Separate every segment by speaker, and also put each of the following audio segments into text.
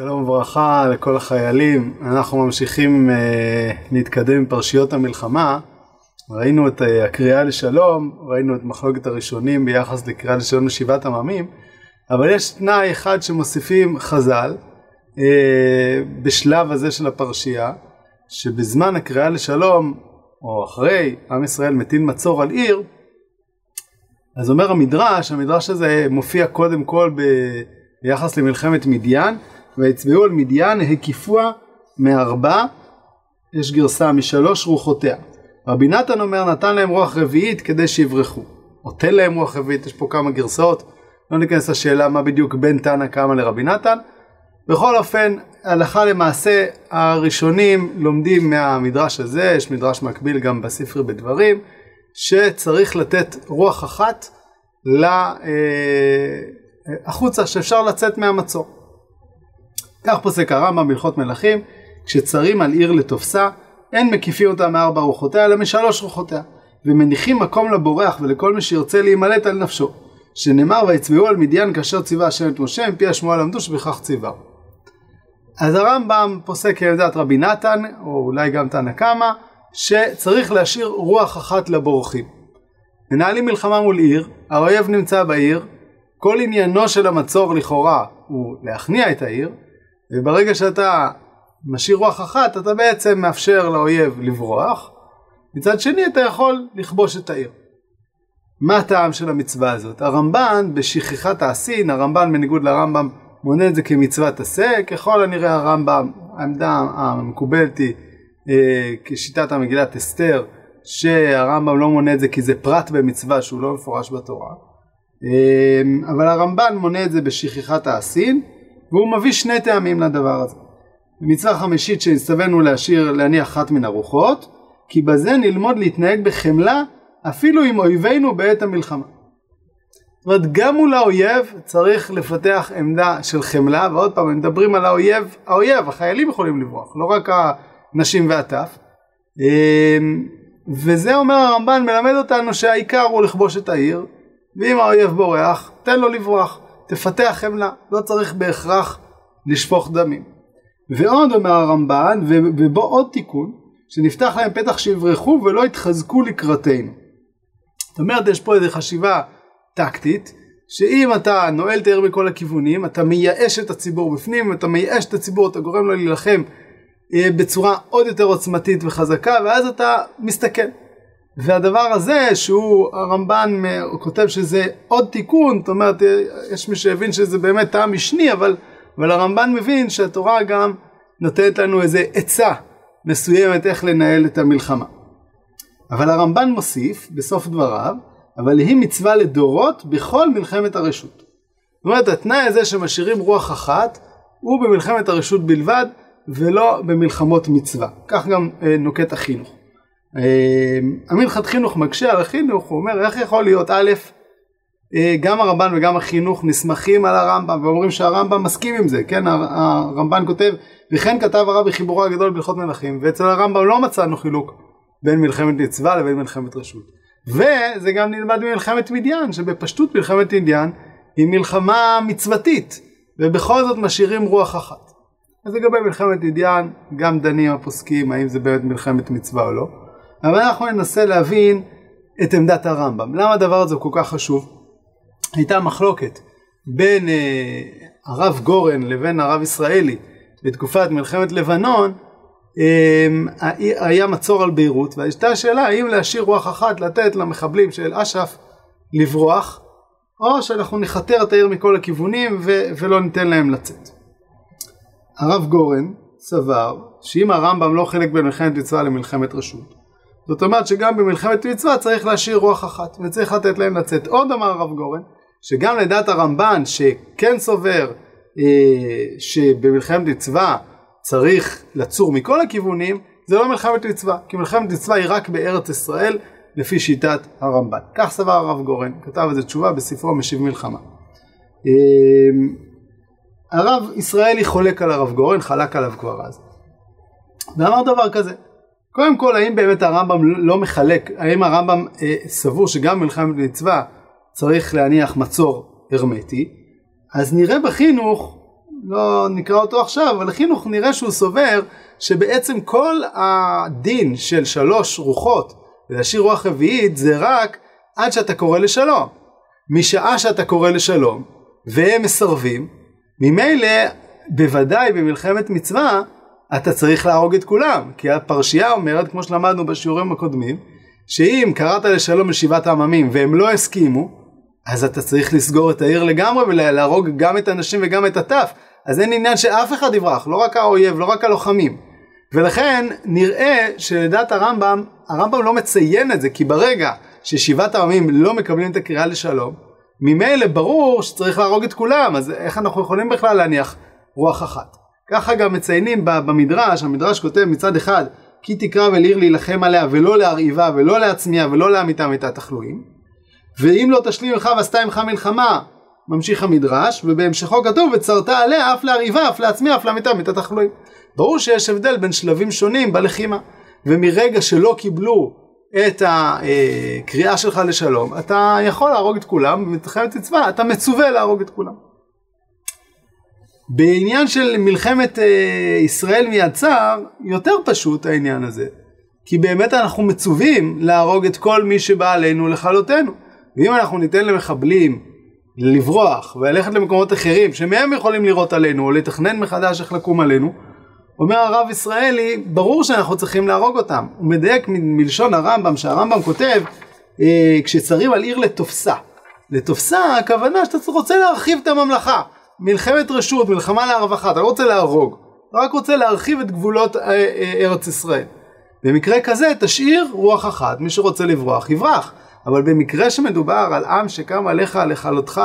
Speaker 1: שלום וברכה לכל החיילים, אנחנו ממשיכים uh, להתקדם עם פרשיות המלחמה. ראינו את uh, הקריאה לשלום, ראינו את מחלוקת הראשונים ביחס לקריאה לשלום לשבעת עממים, אבל יש תנאי אחד שמוסיפים חז"ל uh, בשלב הזה של הפרשייה, שבזמן הקריאה לשלום, או אחרי, עם ישראל מטיל מצור על עיר, אז אומר המדרש, המדרש הזה מופיע קודם כל ב... ביחס למלחמת מדיין, ויצבעו על מדיין הקיפוה מארבע, יש גרסה משלוש רוחותיה. רבי נתן אומר נתן להם רוח רביעית כדי שיברחו. או תן להם רוח רביעית, יש פה כמה גרסאות, לא ניכנס לשאלה מה בדיוק בין תנא קמא לרבי נתן. בכל אופן, הלכה למעשה הראשונים לומדים מהמדרש הזה, יש מדרש מקביל גם בספרי בדברים, שצריך לתת רוח אחת החוצה, שאפשר לצאת מהמצור. כך פוסק הרמב"ם בהלכות מלכים, כשצרים על עיר לתופסה, אין מקיפים אותה מארבע רוחותיה, אלא משלוש רוחותיה, ומניחים מקום לבורח ולכל מי שירצה להימלט על נפשו, שנאמר ויצבעו על מדיין כאשר ציווה השם את משה, מפי השמועה למדו שבכך ציווה. אז הרמב"ם פוסק כעמדת רבי נתן, או אולי גם תנא קמא, שצריך להשאיר רוח אחת לבורחים. מנהלים מלחמה מול עיר, האויב נמצא בעיר, כל עניינו של המצור לכאורה הוא להכניע את העיר, וברגע שאתה משאיר רוח אחת, אתה בעצם מאפשר לאויב לברוח, מצד שני אתה יכול לכבוש את העיר. מה הטעם של המצווה הזאת? הרמב"ן בשכחת העשין, הרמב"ן בניגוד לרמב"ם מונה את זה כמצוות עשה, ככל הנראה הרמב"ם, העמדה המקובלת היא אה, כשיטת המגילת אסתר, שהרמב"ם לא מונה את זה כי זה פרט במצווה שהוא לא מפורש בתורה. אה, אבל הרמב"ן מונה את זה בשכחת העשין, והוא מביא שני טעמים לדבר הזה. מצווה חמישית שהצטווינו להשאיר, להניח אחת מן הרוחות, כי בזה נלמוד להתנהג בחמלה אפילו עם אויבינו בעת המלחמה. זאת אומרת, גם מול האויב צריך לפתח עמדה של חמלה, ועוד פעם, הם מדברים על האויב, האויב, החיילים יכולים לברוח, לא רק הנשים והטף. אמ, וזה אומר הרמב"ן, מלמד אותנו שהעיקר הוא לכבוש את העיר, ואם האויב בורח, תן לו לברוח. תפתח חמלה, לא צריך בהכרח לשפוך דמים. ועוד אומר הרמב"ן, ובו עוד תיקון, שנפתח להם פתח שיברחו ולא יתחזקו לקראתנו. זאת אומרת, יש פה איזו חשיבה טקטית, שאם אתה נועל העיר מכל הכיוונים, אתה מייאש את הציבור בפנים, אתה מייאש את הציבור, אתה גורם לו להילחם אה, בצורה עוד יותר עוצמתית וחזקה, ואז אתה מסתכן. והדבר הזה שהוא הרמב"ן כותב שזה עוד תיקון, זאת אומרת יש מי שהבין שזה באמת טעם משני אבל, אבל הרמב"ן מבין שהתורה גם נותנת לנו איזה עצה מסוימת איך לנהל את המלחמה. אבל הרמב"ן מוסיף בסוף דבריו, אבל היא מצווה לדורות בכל מלחמת הרשות. זאת אומרת התנאי הזה שמשאירים רוח אחת הוא במלחמת הרשות בלבד ולא במלחמות מצווה. כך גם אה, נוקט החינוך. אה, חינוך מקשה על החינוך, הוא אומר איך יכול להיות? א', אה, גם הרמב"ן וגם החינוך נסמכים על הרמב"ם ואומרים שהרמב"ם מסכים עם זה, כן, הרמב"ן כותב וכן כתב הרב בחיבורו הגדול בהלכות מלכים ואצל הרמב"ם לא מצאנו חילוק בין מלחמת מצווה לבין מלחמת רשות. וזה גם נלמד ממלחמת מדיין שבפשטות מלחמת מדיין היא מלחמה מצוותית ובכל זאת משאירים רוח אחת. אז לגבי מלחמת מדיין גם דנים הפוסקים האם זה באמת מלחמת מצווה או לא אבל אנחנו ננסה להבין את עמדת הרמב"ם. למה הדבר הזה כל כך חשוב? הייתה מחלוקת בין אה, הרב גורן לבין הרב ישראלי בתקופת מלחמת לבנון, אה, היה מצור על ביירות, והייתה שאלה האם להשאיר רוח אחת לתת למחבלים של אש"ף לברוח, או שאנחנו נכתר את העיר מכל הכיוונים ו- ולא ניתן להם לצאת. הרב גורן סבר שאם הרמב"ם לא חלק בין מלחמת מצווה למלחמת רשות, זאת אומרת שגם במלחמת מצווה צריך להשאיר רוח אחת וצריך לתת להם לצאת. עוד אמר הרב גורן שגם לדעת הרמב"ן שכן סובר אה, שבמלחמת מצווה צריך לצור מכל הכיוונים זה לא מלחמת מצווה כי מלחמת מצווה היא רק בארץ ישראל לפי שיטת הרמב"ן. כך סבר הרב גורן, כתב איזה תשובה בספרו משיב מלחמה. אה, הרב ישראלי חולק על הרב גורן, חלק עליו כבר אז. ואמר דבר כזה, קודם כל, האם באמת הרמב"ם לא מחלק, האם הרמב"ם אה, סבור שגם מלחמת מצווה צריך להניח מצור הרמטי, אז נראה בחינוך לא נקרא אותו עכשיו, אבל לחינוך נראה שהוא סובר שבעצם כל הדין של שלוש רוחות להשאיר רוח רביעית זה רק עד שאתה קורא לשלום. משעה שאתה קורא לשלום והם מסרבים, ממילא בוודאי במלחמת מצווה אתה צריך להרוג את כולם, כי הפרשייה אומרת, כמו שלמדנו בשיעורים הקודמים, שאם קראת לשלום לשבעת העממים והם לא הסכימו, אז אתה צריך לסגור את העיר לגמרי ולהרוג גם את הנשים וגם את הטף. אז אין עניין שאף אחד יברח, לא רק האויב, לא רק הלוחמים. ולכן נראה שלדעת הרמב"ם, הרמב"ם לא מציין את זה, כי ברגע ששבעת העמים לא מקבלים את הקריאה לשלום, ממילא ברור שצריך להרוג את כולם, אז איך אנחנו יכולים בכלל להניח רוח אחת? ככה גם מציינים במדרש, המדרש כותב מצד אחד, כי תקרא ולעיר להילחם עליה ולא להרעיבה ולא להצמיע ולא להמיתה מיתת תחלואים, ואם לא תשלים לך ועשתה עמך מלחמה, ממשיך המדרש, ובהמשכו כתוב וצרת עליה אף להרעיבה, אף להצמיע, אף להמיתה מיתת תחלואים. ברור שיש הבדל בין שלבים שונים בלחימה, ומרגע שלא קיבלו את הקריאה שלך לשלום, אתה יכול להרוג את כולם, במלחמת מצווה אתה מצווה להרוג את כולם. בעניין של מלחמת אה, ישראל מיד צר, יותר פשוט העניין הזה. כי באמת אנחנו מצווים להרוג את כל מי שבא עלינו לכלותנו. ואם אנחנו ניתן למחבלים לברוח וללכת למקומות אחרים שמהם יכולים לירות עלינו או לתכנן מחדש איך לקום עלינו, אומר הרב ישראלי, ברור שאנחנו צריכים להרוג אותם. הוא מדייק מלשון הרמב"ם, שהרמב"ם כותב, אה, כשצרים על עיר לתופסה. לתופסה הכוונה שאתה רוצה להרחיב את הממלכה. מלחמת רשות, מלחמה להרווחה, אתה לא רוצה להרוג, אתה רק רוצה להרחיב את גבולות אה, אה, ארץ ישראל. במקרה כזה תשאיר רוח אחת, מי שרוצה לברוח יברח. אבל במקרה שמדובר על עם שקם עליך לכלותך,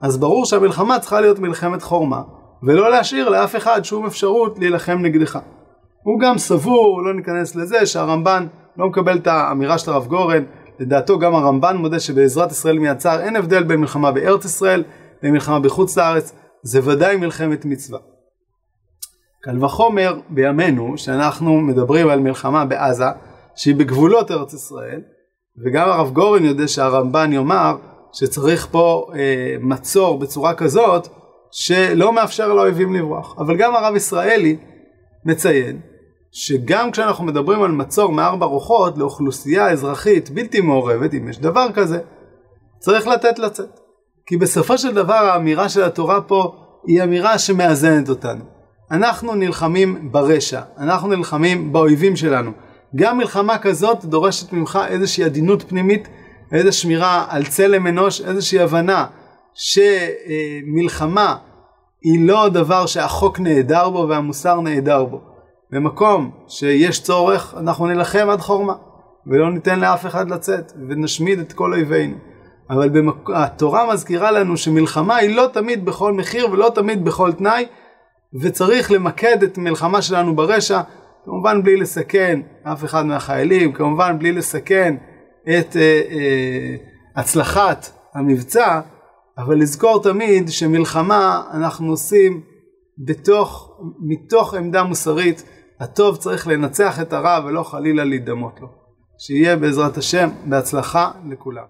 Speaker 1: אז ברור שהמלחמה צריכה להיות מלחמת חורמה, ולא להשאיר לאף אחד שום אפשרות להילחם נגדך. הוא גם סבור, לא ניכנס לזה, שהרמב"ן לא מקבל את האמירה של הרב גורן, לדעתו גם הרמב"ן מודה שבעזרת ישראל מייצר אין הבדל בין מלחמה בארץ ישראל למלחמה בחוץ לארץ, זה ודאי מלחמת מצווה. קל וחומר בימינו שאנחנו מדברים על מלחמה בעזה שהיא בגבולות ארץ ישראל וגם הרב גורן יודע שהרמב"ן יאמר שצריך פה אה, מצור בצורה כזאת שלא מאפשר לאויבים לברוח אבל גם הרב ישראלי מציין שגם כשאנחנו מדברים על מצור מארבע רוחות לאוכלוסייה אזרחית בלתי מעורבת אם יש דבר כזה צריך לתת לצאת כי בסופו של דבר האמירה של התורה פה היא אמירה שמאזנת אותנו. אנחנו נלחמים ברשע, אנחנו נלחמים באויבים שלנו. גם מלחמה כזאת דורשת ממך איזושהי עדינות פנימית, איזו שמירה על צלם אנוש, איזושהי הבנה שמלחמה היא לא דבר שהחוק נעדר בו והמוסר נעדר בו. במקום שיש צורך אנחנו נילחם עד חורמה ולא ניתן לאף אחד לצאת ונשמיד את כל אויבינו. אבל במק... התורה מזכירה לנו שמלחמה היא לא תמיד בכל מחיר ולא תמיד בכל תנאי, וצריך למקד את המלחמה שלנו ברשע, כמובן בלי לסכן אף אחד מהחיילים, כמובן בלי לסכן את אה, אה, הצלחת המבצע, אבל לזכור תמיד שמלחמה אנחנו עושים בתוך, מתוך עמדה מוסרית, הטוב צריך לנצח את הרע ולא חלילה להידמות לו. שיהיה בעזרת השם בהצלחה לכולם.